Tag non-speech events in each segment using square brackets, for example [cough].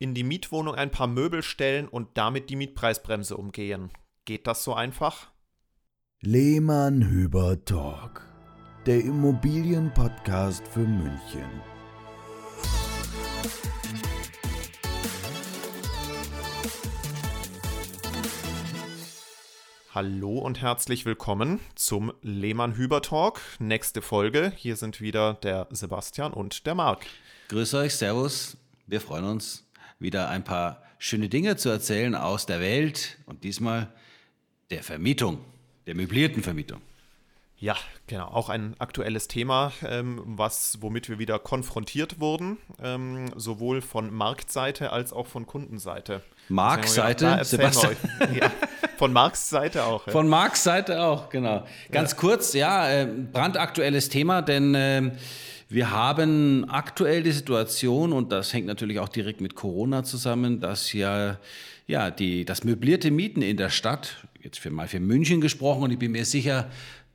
in die Mietwohnung ein paar Möbel stellen und damit die Mietpreisbremse umgehen. Geht das so einfach? Lehmann Hüber Talk, der Immobilienpodcast für München. Hallo und herzlich willkommen zum Lehmann Hüber Talk. Nächste Folge. Hier sind wieder der Sebastian und der Marc. Grüß euch, Servus. Wir freuen uns, wieder ein paar schöne Dinge zu erzählen aus der Welt und diesmal der Vermietung, der möblierten Vermietung. Ja, genau. Auch ein aktuelles Thema, ähm, was, womit wir wieder konfrontiert wurden, ähm, sowohl von Marktseite als auch von Kundenseite. Marktseite, Sebastian? [laughs] ja, von Marks Seite auch. Ja. Von Marks Seite auch, genau. Ganz ja. kurz, ja, äh, brandaktuelles Thema, denn äh, wir haben aktuell die Situation, und das hängt natürlich auch direkt mit Corona zusammen, dass ja, ja die, das möblierte Mieten in der Stadt, jetzt für, mal für München gesprochen, und ich bin mir sicher,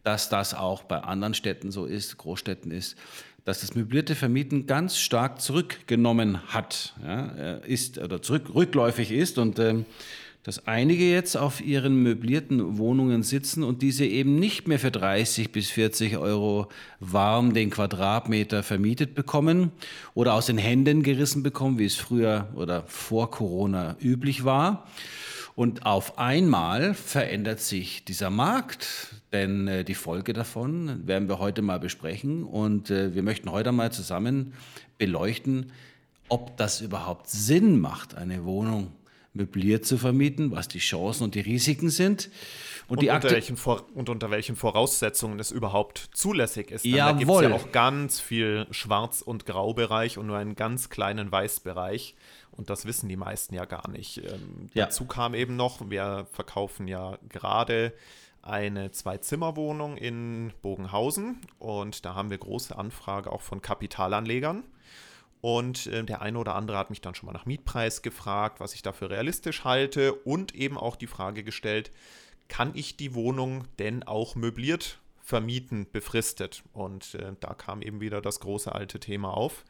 dass das auch bei anderen Städten so ist, Großstädten ist, dass das möblierte Vermieten ganz stark zurückgenommen hat, ja, ist oder zurück, rückläufig ist. Und ähm, dass einige jetzt auf ihren möblierten Wohnungen sitzen und diese eben nicht mehr für 30 bis 40 Euro warm den Quadratmeter vermietet bekommen oder aus den Händen gerissen bekommen, wie es früher oder vor Corona üblich war. Und auf einmal verändert sich dieser Markt, denn äh, die Folge davon werden wir heute mal besprechen und äh, wir möchten heute mal zusammen beleuchten, ob das überhaupt Sinn macht, eine Wohnung möbliert zu vermieten, was die Chancen und die Risiken sind. Und, und, unter, welchen und unter welchen Voraussetzungen es überhaupt zulässig ist. Jawohl. Da gibt es ja auch ganz viel Schwarz- und Graubereich und nur einen ganz kleinen Weißbereich. Und das wissen die meisten ja gar nicht. Ähm, ja. Dazu kam eben noch, wir verkaufen ja gerade eine Zwei-Zimmer-Wohnung in Bogenhausen und da haben wir große Anfrage auch von Kapitalanlegern. Und äh, der eine oder andere hat mich dann schon mal nach Mietpreis gefragt, was ich dafür realistisch halte und eben auch die Frage gestellt, kann ich die Wohnung denn auch möbliert vermieten, befristet? Und äh, da kam eben wieder das große alte Thema auf.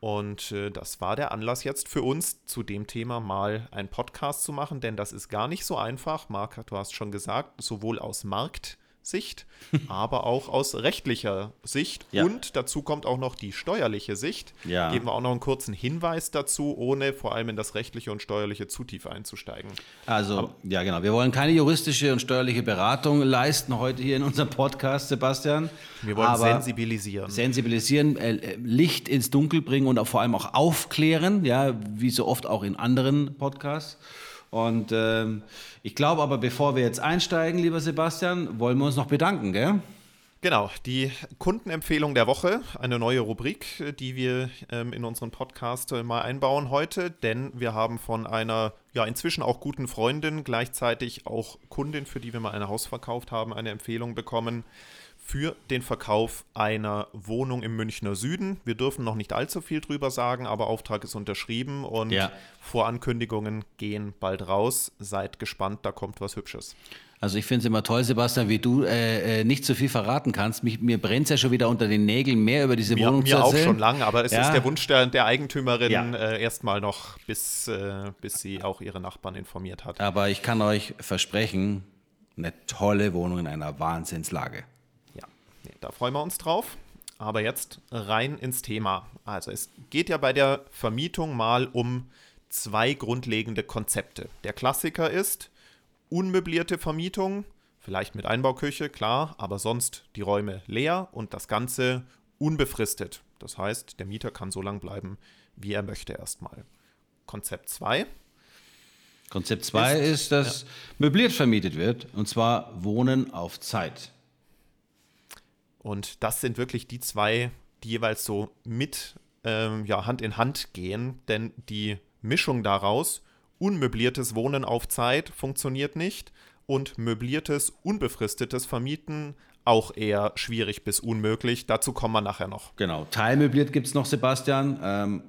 Und äh, das war der Anlass jetzt für uns, zu dem Thema mal einen Podcast zu machen, denn das ist gar nicht so einfach. Marc, du hast schon gesagt, sowohl aus Markt- Sicht, aber auch aus rechtlicher Sicht. Ja. Und dazu kommt auch noch die steuerliche Sicht. Ja. Geben wir auch noch einen kurzen Hinweis dazu, ohne vor allem in das rechtliche und steuerliche zu tief einzusteigen. Also, aber, ja, genau. Wir wollen keine juristische und steuerliche Beratung leisten heute hier in unserem Podcast, Sebastian. Wir wollen sensibilisieren. Sensibilisieren, äh, äh, Licht ins Dunkel bringen und auch vor allem auch aufklären, ja, wie so oft auch in anderen Podcasts. Und ähm, ich glaube aber, bevor wir jetzt einsteigen, lieber Sebastian, wollen wir uns noch bedanken, gell? Genau, die Kundenempfehlung der Woche, eine neue Rubrik, die wir ähm, in unseren Podcast äh, mal einbauen heute, denn wir haben von einer ja inzwischen auch guten Freundin, gleichzeitig auch Kundin, für die wir mal ein Haus verkauft haben, eine Empfehlung bekommen für den Verkauf einer Wohnung im Münchner Süden. Wir dürfen noch nicht allzu viel drüber sagen, aber Auftrag ist unterschrieben und ja. Vorankündigungen gehen bald raus. Seid gespannt, da kommt was Hübsches. Also ich finde es immer toll, Sebastian, wie du äh, äh nicht so viel verraten kannst. Mich, mir brennt es ja schon wieder unter den Nägeln, mehr über diese mir, Wohnung mir zu erzählen. Mir auch schon lange, aber es ja. ist der Wunsch der, der Eigentümerin ja. äh, erstmal noch, bis, äh, bis sie auch ihre Nachbarn informiert hat. Aber ich kann euch versprechen, eine tolle Wohnung in einer Wahnsinnslage. Da freuen wir uns drauf. Aber jetzt rein ins Thema. Also es geht ja bei der Vermietung mal um zwei grundlegende Konzepte. Der Klassiker ist unmöblierte Vermietung, vielleicht mit Einbauküche, klar, aber sonst die Räume leer und das Ganze unbefristet. Das heißt, der Mieter kann so lange bleiben, wie er möchte erstmal. Konzept 2. Konzept 2 ist, ist, dass ja. möbliert vermietet wird, und zwar Wohnen auf Zeit. Und das sind wirklich die zwei, die jeweils so mit ähm, ja, Hand in Hand gehen, denn die Mischung daraus, unmöbliertes Wohnen auf Zeit funktioniert nicht und möbliertes, unbefristetes Vermieten auch eher schwierig bis unmöglich. Dazu kommen wir nachher noch. Genau, teilmöbliert gibt es noch, Sebastian. Ähm,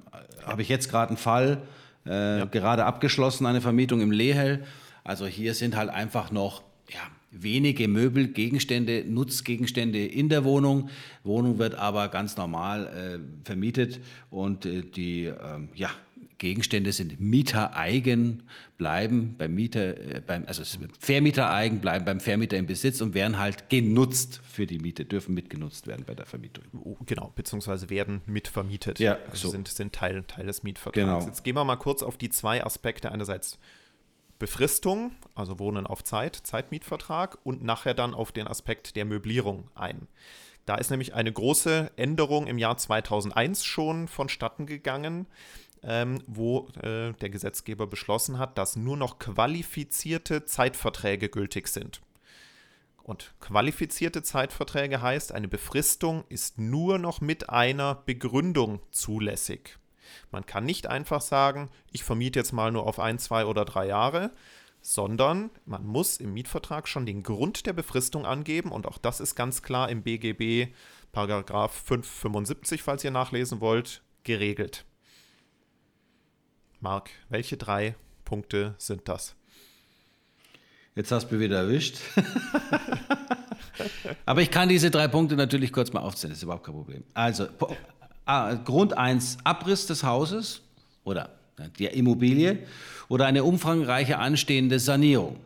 Habe ich jetzt gerade einen Fall, äh, ja. gerade abgeschlossen, eine Vermietung im Lehel. Also hier sind halt einfach noch ja, wenige Möbel, Gegenstände, Nutzgegenstände in der Wohnung. Wohnung wird aber ganz normal äh, vermietet und äh, die, äh, ja, Gegenstände sind mietereigen, bleiben beim Mieter, äh, beim, also vermietereigen, bleiben beim Vermieter im Besitz und werden halt genutzt für die Miete, dürfen mitgenutzt werden bei der Vermietung. Oh, genau, beziehungsweise werden mitvermietet. Ja, also so. sind, sind Teil, Teil des Mietvertrags. Genau. Jetzt gehen wir mal kurz auf die zwei Aspekte. Einerseits Befristung, also Wohnen auf Zeit, Zeitmietvertrag und nachher dann auf den Aspekt der Möblierung ein. Da ist nämlich eine große Änderung im Jahr 2001 schon vonstatten gegangen, ähm, wo äh, der Gesetzgeber beschlossen hat, dass nur noch qualifizierte Zeitverträge gültig sind. Und qualifizierte Zeitverträge heißt, eine Befristung ist nur noch mit einer Begründung zulässig. Man kann nicht einfach sagen, ich vermiete jetzt mal nur auf ein, zwei oder drei Jahre, sondern man muss im Mietvertrag schon den Grund der Befristung angeben und auch das ist ganz klar im BGB Paragraph 575, falls ihr nachlesen wollt, geregelt. Marc, welche drei Punkte sind das? Jetzt hast du mich wieder erwischt. [laughs] Aber ich kann diese drei Punkte natürlich kurz mal aufzählen, das ist überhaupt kein Problem. Also, Grund 1, Abriss des Hauses oder der Immobilie oder eine umfangreiche anstehende Sanierung.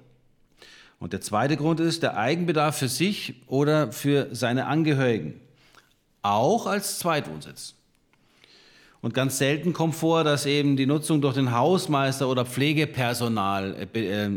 Und der zweite Grund ist der Eigenbedarf für sich oder für seine Angehörigen, auch als Zweitwohnsitz. Und ganz selten kommt vor, dass eben die Nutzung durch den Hausmeister oder Pflegepersonal äh, äh,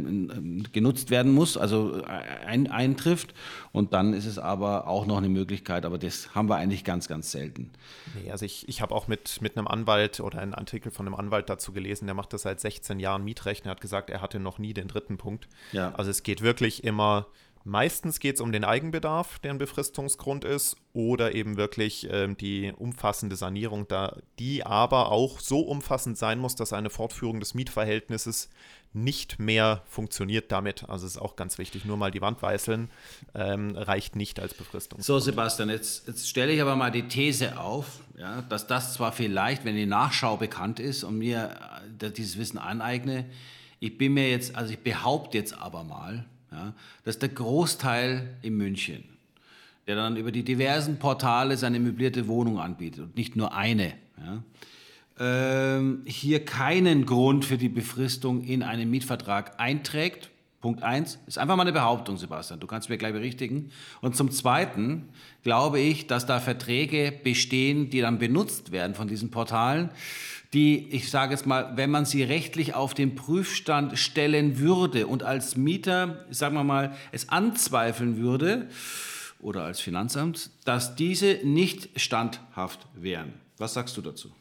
genutzt werden muss, also ein, eintrifft. Und dann ist es aber auch noch eine Möglichkeit, aber das haben wir eigentlich ganz, ganz selten. Nee, also ich, ich habe auch mit, mit einem Anwalt oder einen Artikel von einem Anwalt dazu gelesen, der macht das seit 16 Jahren Mietrecht. Er hat gesagt, er hatte noch nie den dritten Punkt. Ja. Also es geht wirklich immer Meistens geht es um den Eigenbedarf, der ein Befristungsgrund ist, oder eben wirklich ähm, die umfassende Sanierung, da die aber auch so umfassend sein muss, dass eine Fortführung des Mietverhältnisses nicht mehr funktioniert damit. Also ist auch ganz wichtig, nur mal die Wand weißeln ähm, reicht nicht als Befristung. So, Sebastian, jetzt, jetzt stelle ich aber mal die These auf, ja, dass das zwar vielleicht, wenn die Nachschau bekannt ist und mir äh, dieses Wissen aneigne, ich bin mir jetzt, also ich behaupte jetzt aber mal, ja, dass der Großteil in München, der dann über die diversen Portale seine möblierte Wohnung anbietet und nicht nur eine, ja, ähm, hier keinen Grund für die Befristung in einen Mietvertrag einträgt. Punkt 1 ist einfach mal eine Behauptung, Sebastian. Du kannst mir gleich berichtigen. Und zum Zweiten glaube ich, dass da Verträge bestehen, die dann benutzt werden von diesen Portalen, die, ich sage jetzt mal, wenn man sie rechtlich auf den Prüfstand stellen würde und als Mieter, sagen wir mal, es anzweifeln würde oder als Finanzamt, dass diese nicht standhaft wären. Was sagst du dazu?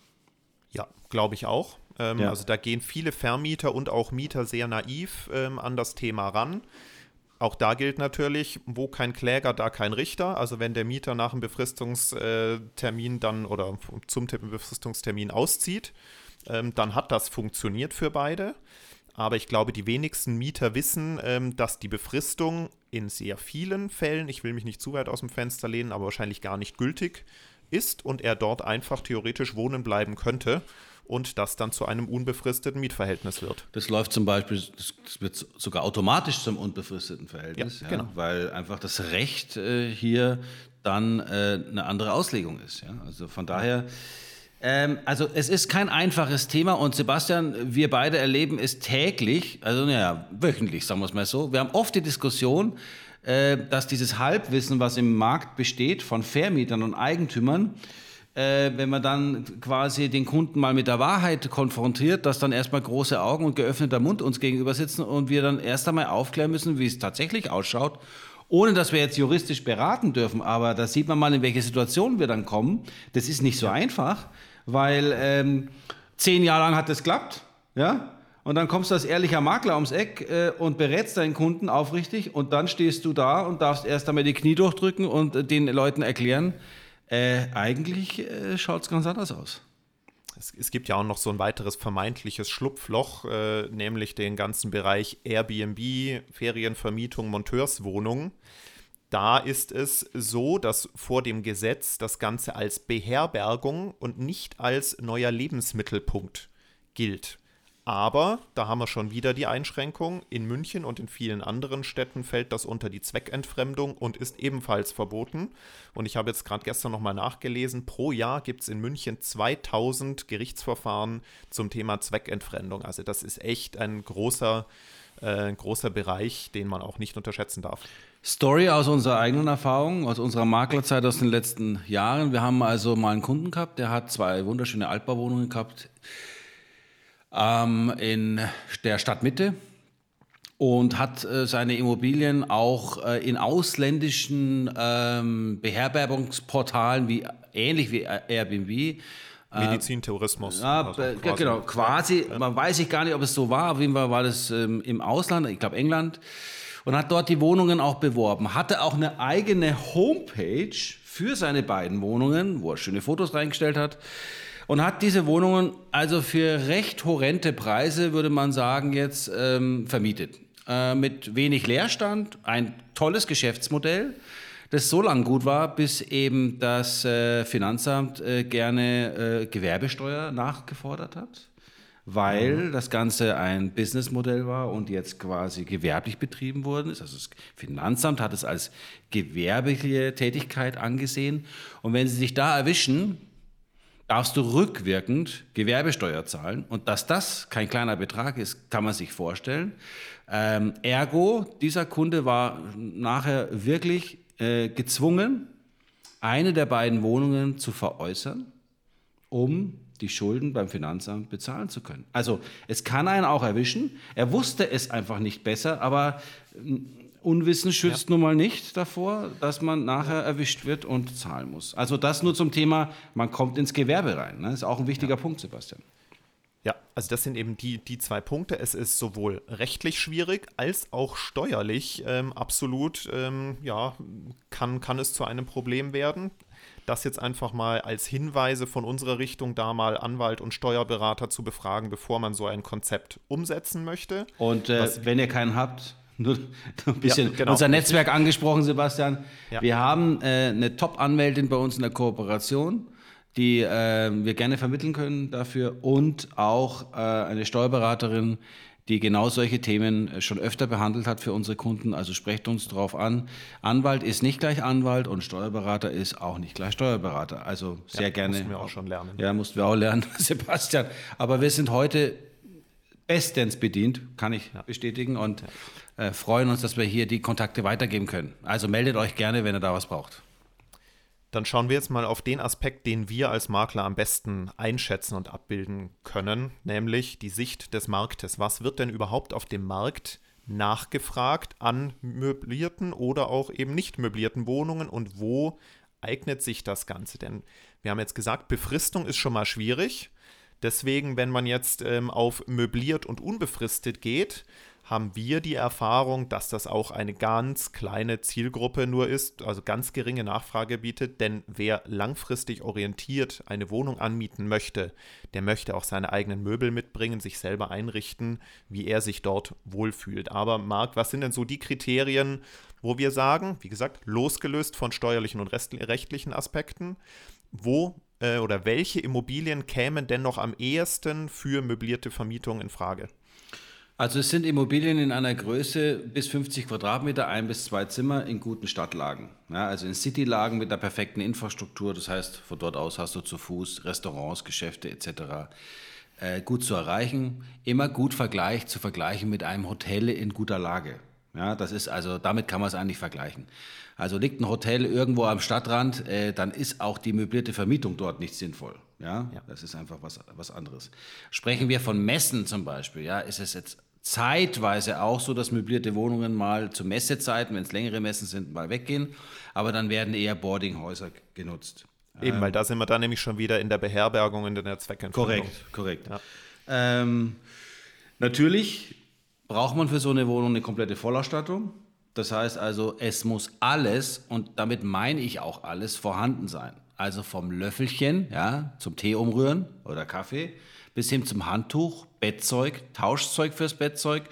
Ja, glaube ich auch. Ähm, Ja. Also da gehen viele Vermieter und auch Mieter sehr naiv ähm, an das Thema ran. Auch da gilt natürlich, wo kein Kläger, da kein Richter. Also wenn der Mieter nach dem Befristungstermin dann oder zum Befristungstermin auszieht, ähm, dann hat das funktioniert für beide. Aber ich glaube, die wenigsten Mieter wissen, ähm, dass die Befristung in sehr vielen Fällen, ich will mich nicht zu weit aus dem Fenster lehnen, aber wahrscheinlich gar nicht gültig ist und er dort einfach theoretisch wohnen bleiben könnte und das dann zu einem unbefristeten Mietverhältnis wird. Das läuft zum Beispiel, das wird sogar automatisch zum unbefristeten Verhältnis, Ja, ja, genau. weil einfach das Recht äh, hier dann äh, eine andere Auslegung ist. Ja? Also von daher, ähm, also es ist kein einfaches Thema und Sebastian, wir beide erleben es täglich, also naja, wöchentlich, sagen wir es mal so. Wir haben oft die Diskussion, äh, dass dieses Halbwissen, was im Markt besteht von Vermietern und Eigentümern, äh, wenn man dann quasi den Kunden mal mit der Wahrheit konfrontiert, dass dann erstmal große Augen und geöffneter Mund uns gegenüber sitzen und wir dann erst einmal aufklären müssen, wie es tatsächlich ausschaut, ohne dass wir jetzt juristisch beraten dürfen. Aber da sieht man mal, in welche Situation wir dann kommen. Das ist nicht so einfach, weil ähm, zehn Jahre lang hat das geklappt, ja. Und dann kommst du als ehrlicher Makler ums Eck äh, und berätst deinen Kunden aufrichtig und dann stehst du da und darfst erst einmal die Knie durchdrücken und äh, den Leuten erklären, äh, eigentlich äh, schaut es ganz anders aus. Es, es gibt ja auch noch so ein weiteres vermeintliches Schlupfloch, äh, nämlich den ganzen Bereich Airbnb, Ferienvermietung, Monteurswohnungen. Da ist es so, dass vor dem Gesetz das Ganze als Beherbergung und nicht als neuer Lebensmittelpunkt gilt. Aber da haben wir schon wieder die Einschränkung. In München und in vielen anderen Städten fällt das unter die Zweckentfremdung und ist ebenfalls verboten. Und ich habe jetzt gerade gestern nochmal nachgelesen, pro Jahr gibt es in München 2000 Gerichtsverfahren zum Thema Zweckentfremdung. Also das ist echt ein großer, äh, großer Bereich, den man auch nicht unterschätzen darf. Story aus unserer eigenen Erfahrung, aus unserer Maklerzeit aus den letzten Jahren. Wir haben also mal einen Kunden gehabt, der hat zwei wunderschöne Altbauwohnungen gehabt ähm, in der Stadtmitte und hat äh, seine Immobilien auch äh, in ausländischen ähm, Beherbergungsportalen, wie, ähnlich wie Airbnb, äh, Medizintourismus. Ja, also quasi. genau, quasi. Man weiß ich gar nicht, ob es so war. Auf jeden Fall war das ähm, im Ausland, ich glaube England. Und hat dort die Wohnungen auch beworben. Hatte auch eine eigene Homepage für seine beiden Wohnungen, wo er schöne Fotos reingestellt hat und hat diese Wohnungen also für recht horrende Preise, würde man sagen, jetzt ähm, vermietet. Äh, mit wenig Leerstand, ein tolles Geschäftsmodell, das so lange gut war, bis eben das äh, Finanzamt äh, gerne äh, Gewerbesteuer nachgefordert hat, weil mhm. das Ganze ein Businessmodell war und jetzt quasi gewerblich betrieben worden ist. Also das Finanzamt hat es als gewerbliche Tätigkeit angesehen. Und wenn Sie sich da erwischen, darfst du rückwirkend Gewerbesteuer zahlen. Und dass das kein kleiner Betrag ist, kann man sich vorstellen. Ähm, ergo, dieser Kunde war nachher wirklich äh, gezwungen, eine der beiden Wohnungen zu veräußern, um die Schulden beim Finanzamt bezahlen zu können. Also es kann einen auch erwischen. Er wusste es einfach nicht besser, aber Unwissen schützt ja. nun mal nicht davor, dass man nachher erwischt wird und zahlen muss. Also das nur zum Thema, man kommt ins Gewerbe rein. Ne? Ist auch ein wichtiger ja. Punkt, Sebastian. Ja, also das sind eben die, die zwei Punkte. Es ist sowohl rechtlich schwierig als auch steuerlich ähm, absolut, ähm, ja, kann, kann es zu einem Problem werden. Das jetzt einfach mal als Hinweise von unserer Richtung, da mal Anwalt und Steuerberater zu befragen, bevor man so ein Konzept umsetzen möchte. Und äh, wenn ihr keinen habt, nur [laughs] ein bisschen ja, genau. unser Netzwerk angesprochen, Sebastian. Ja. Wir haben äh, eine Top-Anwältin bei uns in der Kooperation, die äh, wir gerne vermitteln können dafür und auch äh, eine Steuerberaterin, die genau solche Themen äh, schon öfter behandelt hat für unsere Kunden. Also sprecht uns darauf an. Anwalt ist nicht gleich Anwalt und Steuerberater ist auch nicht gleich Steuerberater. Also sehr ja, gerne. Mussten wir auch schon lernen. Ja, mussten wir auch lernen, [laughs] Sebastian. Aber wir sind heute bestens bedient, kann ich ja. bestätigen. Und äh, freuen uns, dass wir hier die Kontakte weitergeben können. Also meldet euch gerne, wenn ihr da was braucht. Dann schauen wir jetzt mal auf den Aspekt, den wir als Makler am besten einschätzen und abbilden können, nämlich die Sicht des Marktes. Was wird denn überhaupt auf dem Markt nachgefragt an möblierten oder auch eben nicht möblierten Wohnungen und wo eignet sich das Ganze? Denn wir haben jetzt gesagt, Befristung ist schon mal schwierig. Deswegen, wenn man jetzt ähm, auf möbliert und unbefristet geht, haben wir die Erfahrung, dass das auch eine ganz kleine Zielgruppe nur ist, also ganz geringe Nachfrage bietet, denn wer langfristig orientiert eine Wohnung anmieten möchte, der möchte auch seine eigenen Möbel mitbringen, sich selber einrichten, wie er sich dort wohlfühlt. Aber Marc, was sind denn so die Kriterien, wo wir sagen, wie gesagt, losgelöst von steuerlichen und rechtlichen Aspekten, wo äh, oder welche Immobilien kämen denn noch am ehesten für möblierte Vermietung in Frage? Also es sind Immobilien in einer Größe bis 50 Quadratmeter, ein bis zwei Zimmer in guten Stadtlagen. Ja, also in Citylagen mit der perfekten Infrastruktur. Das heißt, von dort aus hast du zu Fuß Restaurants, Geschäfte etc. Äh, gut zu erreichen. Immer gut Vergleich zu vergleichen mit einem Hotel in guter Lage. Ja, das ist also, damit kann man es eigentlich vergleichen. Also liegt ein Hotel irgendwo am Stadtrand, äh, dann ist auch die möblierte Vermietung dort nicht sinnvoll. Ja? ja, das ist einfach was, was anderes. Sprechen wir von Messen zum Beispiel, ja, ist es jetzt zeitweise auch so, dass möblierte Wohnungen mal zu Messezeiten, wenn es längere Messen sind, mal weggehen, aber dann werden eher Boardinghäuser genutzt. Eben, ähm, weil da sind wir dann nämlich schon wieder in der Beherbergung, in der Zweckentfernung. Korrekt, korrekt. Ja. Ähm, natürlich braucht man für so eine Wohnung eine komplette Vollausstattung. Das heißt also, es muss alles, und damit meine ich auch alles, vorhanden sein. Also vom Löffelchen ja, zum Tee umrühren oder Kaffee bis hin zum Handtuch, Bettzeug, Tauschzeug fürs Bettzeug,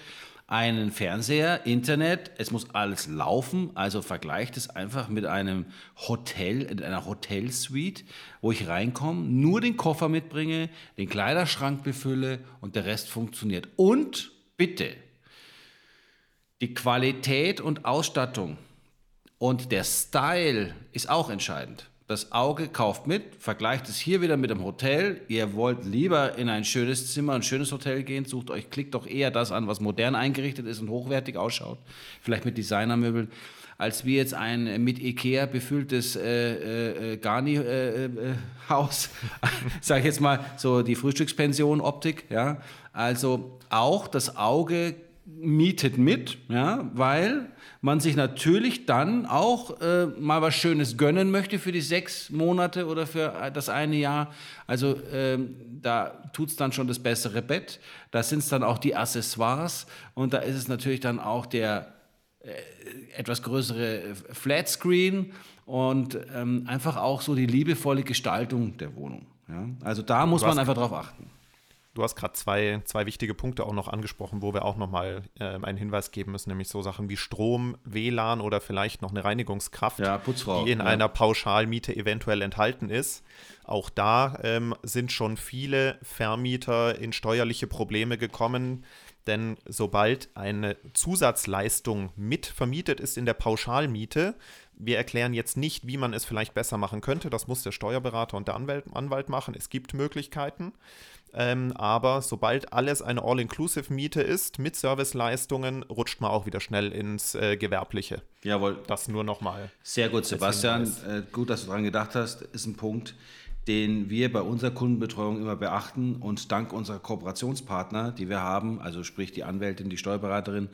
einen Fernseher, Internet, es muss alles laufen, also vergleicht es einfach mit einem Hotel, in einer Hotelsuite, wo ich reinkomme, nur den Koffer mitbringe, den Kleiderschrank befülle und der Rest funktioniert. Und bitte, die Qualität und Ausstattung und der Style ist auch entscheidend. Das Auge kauft mit, vergleicht es hier wieder mit dem Hotel. Ihr wollt lieber in ein schönes Zimmer, ein schönes Hotel gehen, sucht euch, klickt doch eher das an, was modern eingerichtet ist und hochwertig ausschaut, vielleicht mit Designermöbeln, als wie jetzt ein mit Ikea befülltes äh, äh, äh Garni-Haus, äh, äh [laughs] sage ich jetzt mal, so die Frühstückspension-Optik. Ja? Also auch das Auge mietet mit, ja, weil man sich natürlich dann auch äh, mal was Schönes gönnen möchte für die sechs Monate oder für äh, das eine Jahr. Also äh, da tut es dann schon das bessere Bett, da sind es dann auch die Accessoires und da ist es natürlich dann auch der äh, etwas größere Flatscreen und ähm, einfach auch so die liebevolle Gestaltung der Wohnung. Ja? Also da muss man einfach drauf achten. Du hast gerade zwei, zwei wichtige Punkte auch noch angesprochen, wo wir auch nochmal äh, einen Hinweis geben müssen, nämlich so Sachen wie Strom, WLAN oder vielleicht noch eine Reinigungskraft, ja, die in ja. einer Pauschalmiete eventuell enthalten ist. Auch da ähm, sind schon viele Vermieter in steuerliche Probleme gekommen, denn sobald eine Zusatzleistung mit vermietet ist in der Pauschalmiete, wir erklären jetzt nicht, wie man es vielleicht besser machen könnte. Das muss der Steuerberater und der Anwalt, Anwalt machen. Es gibt Möglichkeiten. Ähm, aber sobald alles eine All-Inclusive-Miete ist mit Serviceleistungen, rutscht man auch wieder schnell ins äh, Gewerbliche. Jawohl. Das nur nochmal. Sehr gut, Sebastian. Äh, gut, dass du daran gedacht hast. Ist ein Punkt, den wir bei unserer Kundenbetreuung immer beachten. Und dank unserer Kooperationspartner, die wir haben, also sprich die Anwältin, die Steuerberaterin,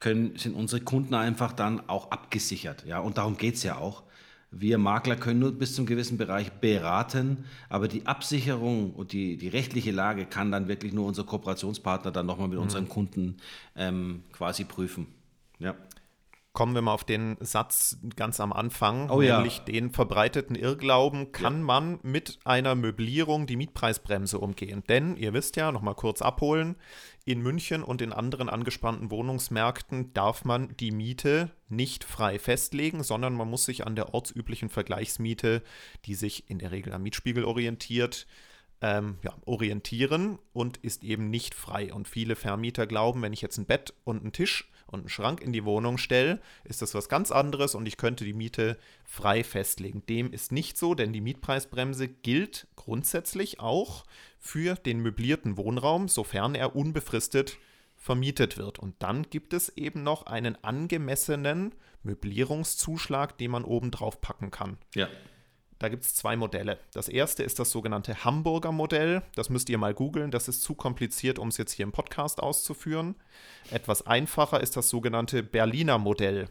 können, sind unsere Kunden einfach dann auch abgesichert. Ja, und darum geht es ja auch. Wir Makler können nur bis zum gewissen Bereich beraten, aber die Absicherung und die, die rechtliche Lage kann dann wirklich nur unser Kooperationspartner dann nochmal mit mhm. unseren Kunden ähm, quasi prüfen. Ja. Kommen wir mal auf den Satz ganz am Anfang, oh, nämlich ja. den verbreiteten Irrglauben, kann ja. man mit einer Möblierung die Mietpreisbremse umgehen? Denn ihr wisst ja, nochmal kurz abholen, in München und in anderen angespannten Wohnungsmärkten darf man die Miete nicht frei festlegen, sondern man muss sich an der ortsüblichen Vergleichsmiete, die sich in der Regel am Mietspiegel orientiert, ähm, ja, orientieren und ist eben nicht frei. Und viele Vermieter glauben, wenn ich jetzt ein Bett und einen Tisch und einen Schrank in die Wohnung stelle, ist das was ganz anderes und ich könnte die Miete frei festlegen. Dem ist nicht so, denn die Mietpreisbremse gilt grundsätzlich auch für den möblierten Wohnraum, sofern er unbefristet vermietet wird. Und dann gibt es eben noch einen angemessenen Möblierungszuschlag, den man oben drauf packen kann. Ja. Da gibt es zwei Modelle. Das erste ist das sogenannte Hamburger Modell. Das müsst ihr mal googeln. Das ist zu kompliziert, um es jetzt hier im Podcast auszuführen. Etwas einfacher ist das sogenannte Berliner Modell.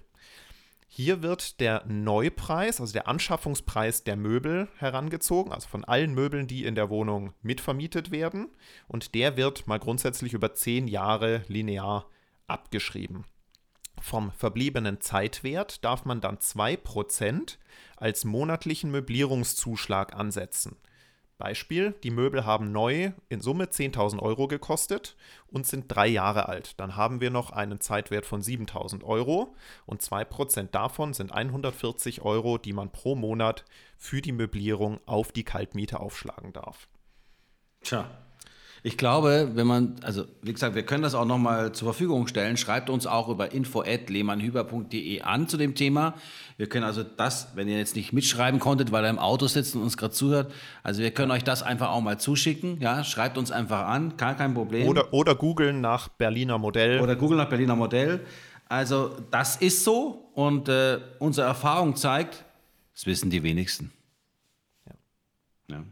Hier wird der Neupreis, also der Anschaffungspreis der Möbel herangezogen, also von allen Möbeln, die in der Wohnung mitvermietet werden. Und der wird mal grundsätzlich über zehn Jahre linear abgeschrieben. Vom verbliebenen Zeitwert darf man dann 2% als monatlichen Möblierungszuschlag ansetzen. Beispiel, die Möbel haben neu in Summe 10.000 Euro gekostet und sind drei Jahre alt. Dann haben wir noch einen Zeitwert von 7.000 Euro und 2% davon sind 140 Euro, die man pro Monat für die Möblierung auf die Kaltmiete aufschlagen darf. Tja, ich glaube, wenn man, also wie gesagt, wir können das auch nochmal zur Verfügung stellen. Schreibt uns auch über info.lehmannhüber.de an zu dem Thema. Wir können also das, wenn ihr jetzt nicht mitschreiben konntet, weil ihr im Auto sitzt und uns gerade zuhört, also wir können euch das einfach auch mal zuschicken. Ja, schreibt uns einfach an, gar kein Problem. Oder, oder googeln nach Berliner Modell. Oder googeln nach Berliner Modell. Also das ist so und äh, unsere Erfahrung zeigt, das wissen die wenigsten. Ja. ja.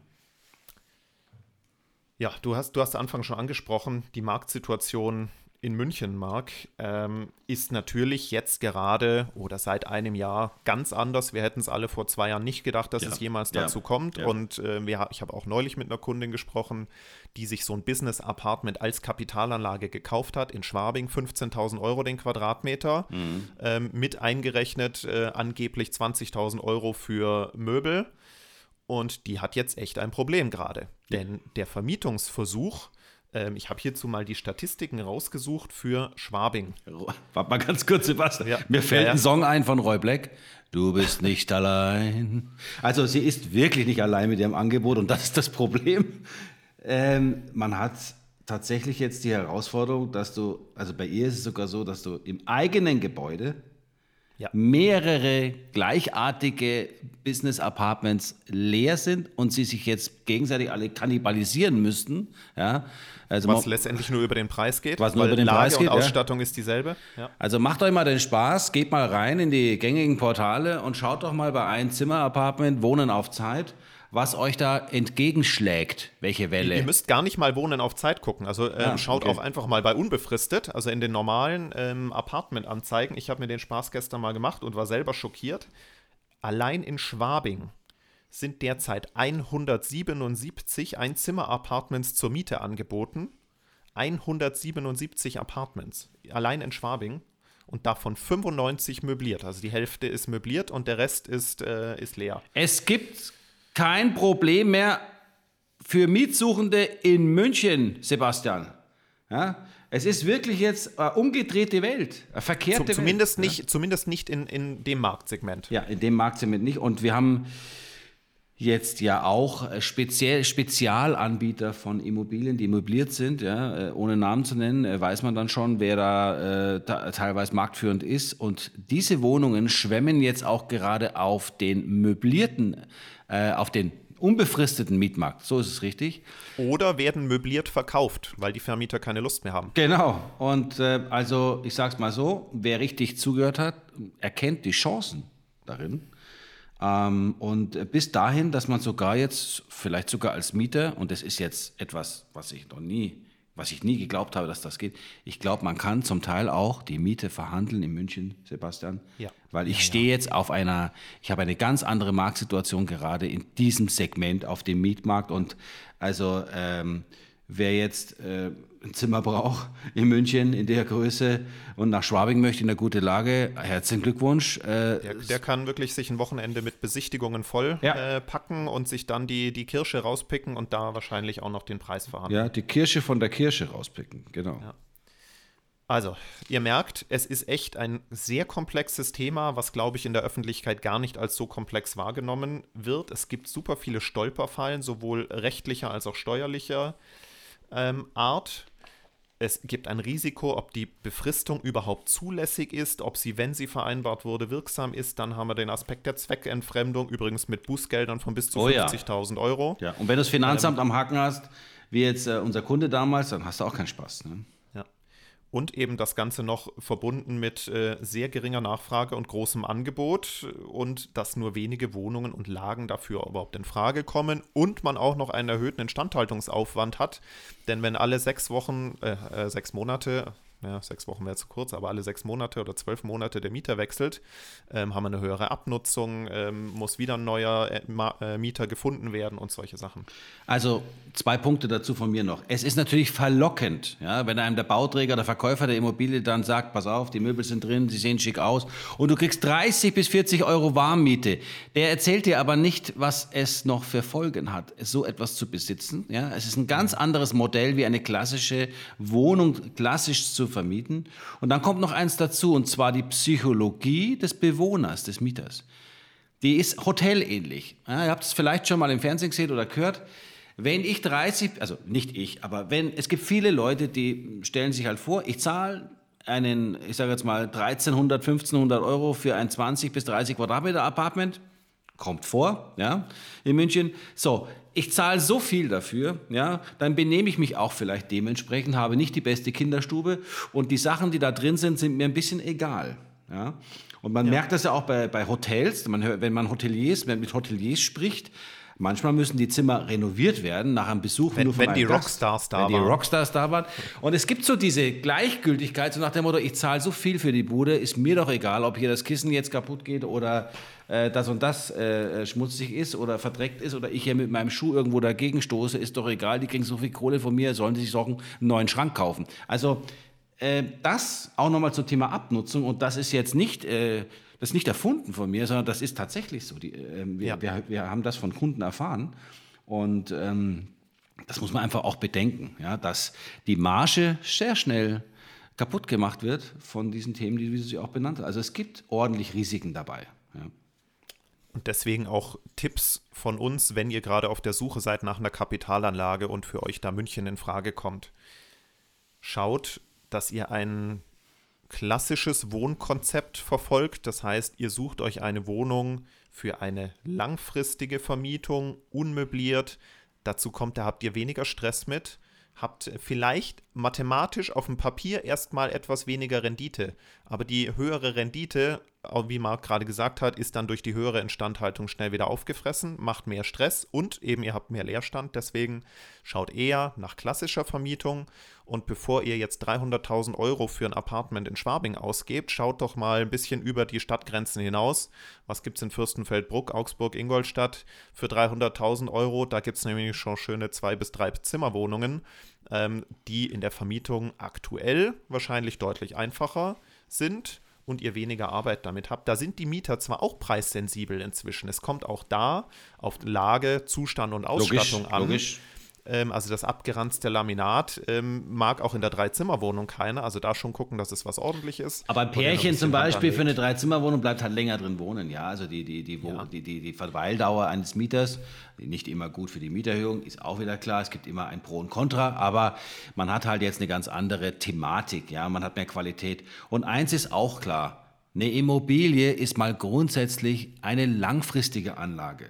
Ja, du hast, du hast Anfang schon angesprochen, die Marktsituation in München, Marc, ähm, ist natürlich jetzt gerade oder seit einem Jahr ganz anders. Wir hätten es alle vor zwei Jahren nicht gedacht, dass ja. es jemals dazu ja. kommt. Ja. Und äh, wir, ich habe auch neulich mit einer Kundin gesprochen, die sich so ein Business-Apartment als Kapitalanlage gekauft hat in Schwabing, 15.000 Euro den Quadratmeter, mhm. ähm, mit eingerechnet äh, angeblich 20.000 Euro für Möbel. Und die hat jetzt echt ein Problem gerade. Denn der Vermietungsversuch Ähm, ich habe hierzu mal die Statistiken rausgesucht für Schwabing. Warte mal ganz kurz, Sebastian. Ja. Mir fällt ja, ja. ein Song ein von Roy Black. Du bist nicht allein. Also sie ist wirklich nicht allein mit ihrem Angebot und das ist das Problem. Ähm, man hat tatsächlich jetzt die Herausforderung, dass du, also bei ihr ist es sogar so, dass du im eigenen Gebäude ja. mehrere gleichartige Business Apartments leer sind und sie sich jetzt gegenseitig alle kannibalisieren müssten. Ja, also was letztendlich nur über den Preis geht. Was nur über den Lage Preis geht. Und Ausstattung ja. ist dieselbe. Ja. Also macht euch mal den Spaß, geht mal rein in die gängigen Portale und schaut doch mal bei ein Zimmer Apartment Wohnen auf Zeit was euch da entgegenschlägt, welche Welle. Ihr müsst gar nicht mal Wohnen auf Zeit gucken. Also ähm, ja, schaut okay. auch einfach mal bei unbefristet, also in den normalen ähm, Apartment-Anzeigen. Ich habe mir den Spaß gestern mal gemacht und war selber schockiert. Allein in Schwabing sind derzeit 177 Einzimmer-Apartments zur Miete angeboten. 177 Apartments, allein in Schwabing und davon 95 möbliert. Also die Hälfte ist möbliert und der Rest ist, äh, ist leer. Es gibt kein Problem mehr für Mietsuchende in München, Sebastian. Ja? Es ist wirklich jetzt eine umgedrehte Welt, eine verkehrte Zum, zumindest Welt. Nicht, ja? Zumindest nicht in, in dem Marktsegment. Ja, in dem Marktsegment nicht. Und wir haben jetzt ja auch speziell, Spezialanbieter von Immobilien, die möbliert sind, ja, äh, ohne Namen zu nennen, äh, weiß man dann schon, wer da, äh, da, teilweise marktführend ist. Und diese Wohnungen schwemmen jetzt auch gerade auf den möblierten äh, auf den unbefristeten Mietmarkt. So ist es richtig. Oder werden möbliert verkauft, weil die Vermieter keine Lust mehr haben. Genau. Und äh, also, ich sage es mal so: Wer richtig zugehört hat, erkennt die Chancen darin. Ähm, und bis dahin, dass man sogar jetzt, vielleicht sogar als Mieter, und das ist jetzt etwas, was ich noch nie was ich nie geglaubt habe, dass das geht. Ich glaube, man kann zum Teil auch die Miete verhandeln in München, Sebastian. Ja. Weil ich ja, stehe ja. jetzt auf einer, ich habe eine ganz andere Marktsituation gerade in diesem Segment auf dem Mietmarkt und also ähm, wer jetzt äh, ein Zimmer braucht in München in der Größe und nach Schwabing möchte in der gute Lage, herzlichen Glückwunsch. Äh, der, der, kann wirklich sich ein Wochenende mit Besichtigungen voll ja. äh, packen und sich dann die, die Kirsche rauspicken und da wahrscheinlich auch noch den Preis verhandeln. Ja, die Kirsche von der Kirsche rauspicken, genau. Ja. Also, ihr merkt, es ist echt ein sehr komplexes Thema, was, glaube ich, in der Öffentlichkeit gar nicht als so komplex wahrgenommen wird. Es gibt super viele Stolperfallen, sowohl rechtlicher als auch steuerlicher ähm, Art. Es gibt ein Risiko, ob die Befristung überhaupt zulässig ist, ob sie, wenn sie vereinbart wurde, wirksam ist. Dann haben wir den Aspekt der Zweckentfremdung, übrigens mit Bußgeldern von bis zu oh, 50.000 ja. Euro. Ja, und wenn du das Finanzamt ähm, am Haken hast, wie jetzt äh, unser Kunde damals, dann hast du auch keinen Spaß. Ne? Und eben das Ganze noch verbunden mit äh, sehr geringer Nachfrage und großem Angebot und dass nur wenige Wohnungen und Lagen dafür überhaupt in Frage kommen und man auch noch einen erhöhten Instandhaltungsaufwand hat. Denn wenn alle sechs Wochen, äh, äh, sechs Monate, ja, sechs Wochen wäre zu kurz, aber alle sechs Monate oder zwölf Monate der Mieter wechselt, ähm, haben wir eine höhere Abnutzung, ähm, muss wieder ein neuer äh, äh, Mieter gefunden werden und solche Sachen. Also zwei Punkte dazu von mir noch. Es ist natürlich verlockend, ja, wenn einem der Bauträger, der Verkäufer der Immobilie dann sagt, pass auf, die Möbel sind drin, sie sehen schick aus und du kriegst 30 bis 40 Euro Warmmiete. Der erzählt dir aber nicht, was es noch für Folgen hat, so etwas zu besitzen. Ja, es ist ein ganz anderes Modell wie eine klassische Wohnung klassisch zu vermieten. Und dann kommt noch eins dazu, und zwar die Psychologie des Bewohners, des Mieters. Die ist hotelähnlich. Ja, ihr habt es vielleicht schon mal im Fernsehen gesehen oder gehört. Wenn ich 30, also nicht ich, aber wenn, es gibt viele Leute, die stellen sich halt vor, ich zahle einen, ich sage jetzt mal 1300, 1500 Euro für ein 20 bis 30 Quadratmeter Apartment. Kommt vor, ja, in München. So, ich zahle so viel dafür, ja, dann benehme ich mich auch vielleicht dementsprechend, habe nicht die beste Kinderstube und die Sachen, die da drin sind, sind mir ein bisschen egal. Ja. Und man ja. merkt das ja auch bei, bei Hotels, man hört, wenn man Hoteliers, wenn mit Hoteliers spricht, Manchmal müssen die Zimmer renoviert werden nach einem Besuch. Wenn, wenn die Rockstars da wenn waren. Wenn die Rockstars da waren. Und es gibt so diese Gleichgültigkeit, so nach dem Motto, ich zahle so viel für die Bude, ist mir doch egal, ob hier das Kissen jetzt kaputt geht oder äh, das und das äh, schmutzig ist oder verdreckt ist oder ich hier mit meinem Schuh irgendwo dagegen stoße, ist doch egal, die kriegen so viel Kohle von mir, sollen sie sich doch einen neuen Schrank kaufen. Also äh, das auch nochmal zum Thema Abnutzung und das ist jetzt nicht äh, das ist nicht erfunden von mir, sondern das ist tatsächlich so. Die, äh, wir, ja. wir, wir, haben das von Kunden erfahren. Und ähm, das muss man einfach auch bedenken, ja, dass die Marge sehr schnell kaputt gemacht wird von diesen Themen, die du sie auch benannt hast. Also es gibt ordentlich Risiken dabei. Ja. Und deswegen auch Tipps von uns, wenn ihr gerade auf der Suche seid nach einer Kapitalanlage und für euch da München in Frage kommt. Schaut, dass ihr ein klassisches Wohnkonzept verfolgt. Das heißt, ihr sucht euch eine Wohnung für eine langfristige Vermietung, unmöbliert. Dazu kommt, da habt ihr weniger Stress mit habt vielleicht mathematisch auf dem Papier erstmal etwas weniger Rendite, aber die höhere Rendite, wie Marc gerade gesagt hat, ist dann durch die höhere Instandhaltung schnell wieder aufgefressen, macht mehr Stress und eben ihr habt mehr Leerstand. Deswegen schaut eher nach klassischer Vermietung und bevor ihr jetzt 300.000 Euro für ein Apartment in Schwabing ausgebt, schaut doch mal ein bisschen über die Stadtgrenzen hinaus. Was gibt es in Fürstenfeldbruck, Augsburg, Ingolstadt für 300.000 Euro? Da gibt es nämlich schon schöne zwei bis drei Zimmerwohnungen, ähm, die in der Vermietung aktuell wahrscheinlich deutlich einfacher sind und ihr weniger Arbeit damit habt. Da sind die Mieter zwar auch preissensibel inzwischen. Es kommt auch da auf Lage, Zustand und Ausstattung logisch, an. Logisch ähm, also das abgeranzte Laminat, ähm, mag auch in der Dreizimmerwohnung keiner. Also da schon gucken, dass es was ordentlich ist. Aber ein Pärchen ein zum Beispiel für eine Dreizimmerwohnung bleibt halt länger drin wohnen. Ja, also die, die, die, ja. die, die, die Verweildauer eines Mieters, nicht immer gut für die Mieterhöhung, ist auch wieder klar. Es gibt immer ein Pro und Contra, aber man hat halt jetzt eine ganz andere Thematik. Ja, man hat mehr Qualität. Und eins ist auch klar. Eine Immobilie ist mal grundsätzlich eine langfristige Anlage.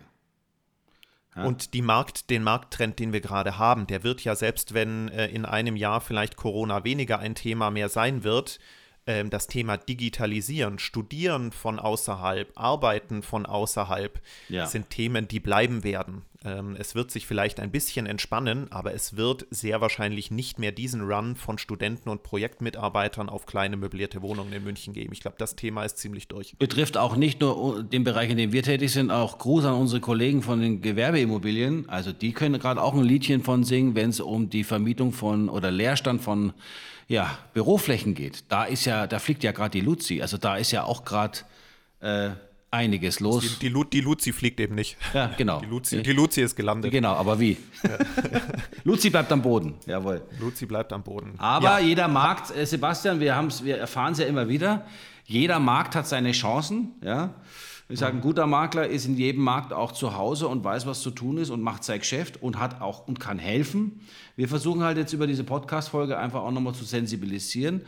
Und die Markt, den Markttrend, den wir gerade haben, der wird ja selbst, wenn äh, in einem Jahr vielleicht Corona weniger ein Thema mehr sein wird, ähm, das Thema Digitalisieren, Studieren von außerhalb, Arbeiten von außerhalb ja. sind Themen, die bleiben werden. Ähm, es wird sich vielleicht ein bisschen entspannen, aber es wird sehr wahrscheinlich nicht mehr diesen Run von Studenten und Projektmitarbeitern auf kleine möblierte Wohnungen in München geben. Ich glaube, das Thema ist ziemlich durch. Betrifft auch nicht nur den Bereich, in dem wir tätig sind, auch Gruß an unsere Kollegen von den Gewerbeimmobilien. Also die können gerade auch ein Liedchen von singen, wenn es um die Vermietung von oder Leerstand von ja, Büroflächen geht, da ist ja, da fliegt ja gerade die Luzi. Also da ist ja auch gerade äh, einiges los. Die, die, die, Luzi fliegt eben nicht. Ja, genau. Die Luzi, die Luzi ist gelandet. Genau, aber wie? Ja. [laughs] Luzi bleibt am Boden, jawohl. Luzi bleibt am Boden. Aber ja. jeder Markt, äh, Sebastian, wir, wir erfahren es ja immer wieder, jeder Markt hat seine Chancen, ja. Ich sage, ein guter Makler ist in jedem Markt auch zu Hause und weiß, was zu tun ist und macht sein Geschäft und hat auch und kann helfen. Wir versuchen halt jetzt über diese Podcast-Folge einfach auch nochmal zu sensibilisieren.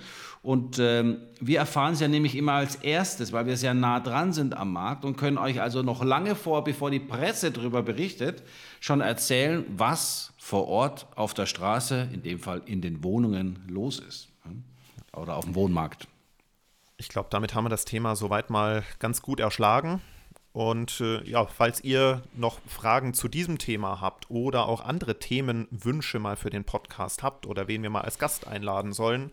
Und ähm, wir erfahren es ja nämlich immer als erstes, weil wir sehr nah dran sind am Markt und können euch also noch lange vor, bevor die Presse darüber berichtet, schon erzählen, was vor Ort auf der Straße, in dem Fall in den Wohnungen, los ist. Oder auf dem Wohnmarkt. Ich glaube, damit haben wir das Thema soweit mal ganz gut erschlagen. Und äh, ja, falls ihr noch Fragen zu diesem Thema habt oder auch andere Themenwünsche mal für den Podcast habt oder wen wir mal als Gast einladen sollen,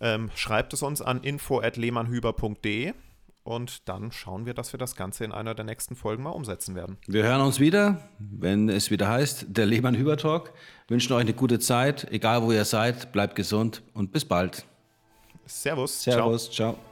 ähm, schreibt es uns an info.lehmannhüber.de und dann schauen wir, dass wir das Ganze in einer der nächsten Folgen mal umsetzen werden. Wir hören uns wieder, wenn es wieder heißt, der Lehmann-Hüber-Talk. Wünschen euch eine gute Zeit, egal wo ihr seid, bleibt gesund und bis bald. Servus. Servus. ciao. ciao.